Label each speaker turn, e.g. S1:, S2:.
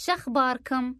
S1: شخباركم؟